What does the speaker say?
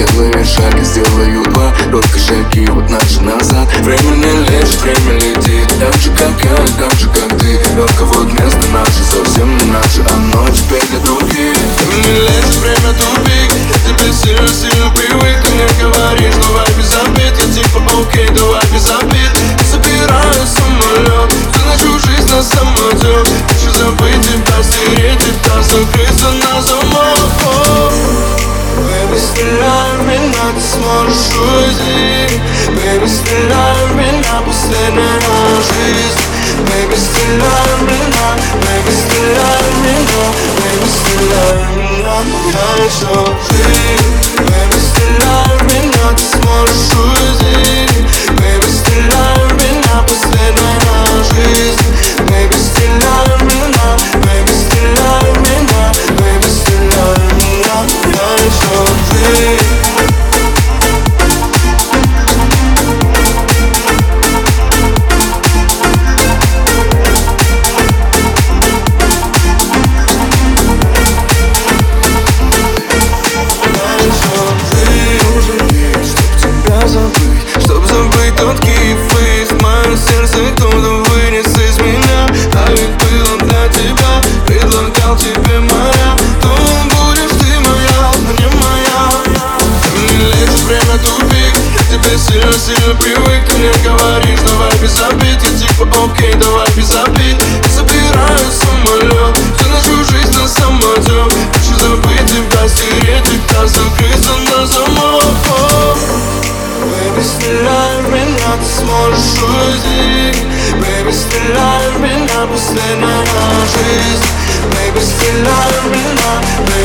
Сделаю шаги сделаю два. Только шаги вот наш назад. Время не лежит, время летит Так же как я, так же как ты. Только вот место наше совсем не наше. А Оно теперь для других Время не лежит, время тупик. Теперь сильно, сильно бьет ты сможешь уйти. Baby, стреляй в меня, последняя жизнь. Baby, стреляй в меня, baby, стреляй в меня Baby, стреляй в меня, моя еще тебе сильно-сильно привык Ты мне говоришь, давай без обид Я типа окей, давай без обид. Я забираю самолет, всю нашу жизнь на самотек Хочу забыть тебя, стереть тебя, закрыться на замок. Baby, стреляй в меня, ты сможешь уйти. Baby, стреляй в меня, последняя жизнь. Baby, стреляй в меня, baby,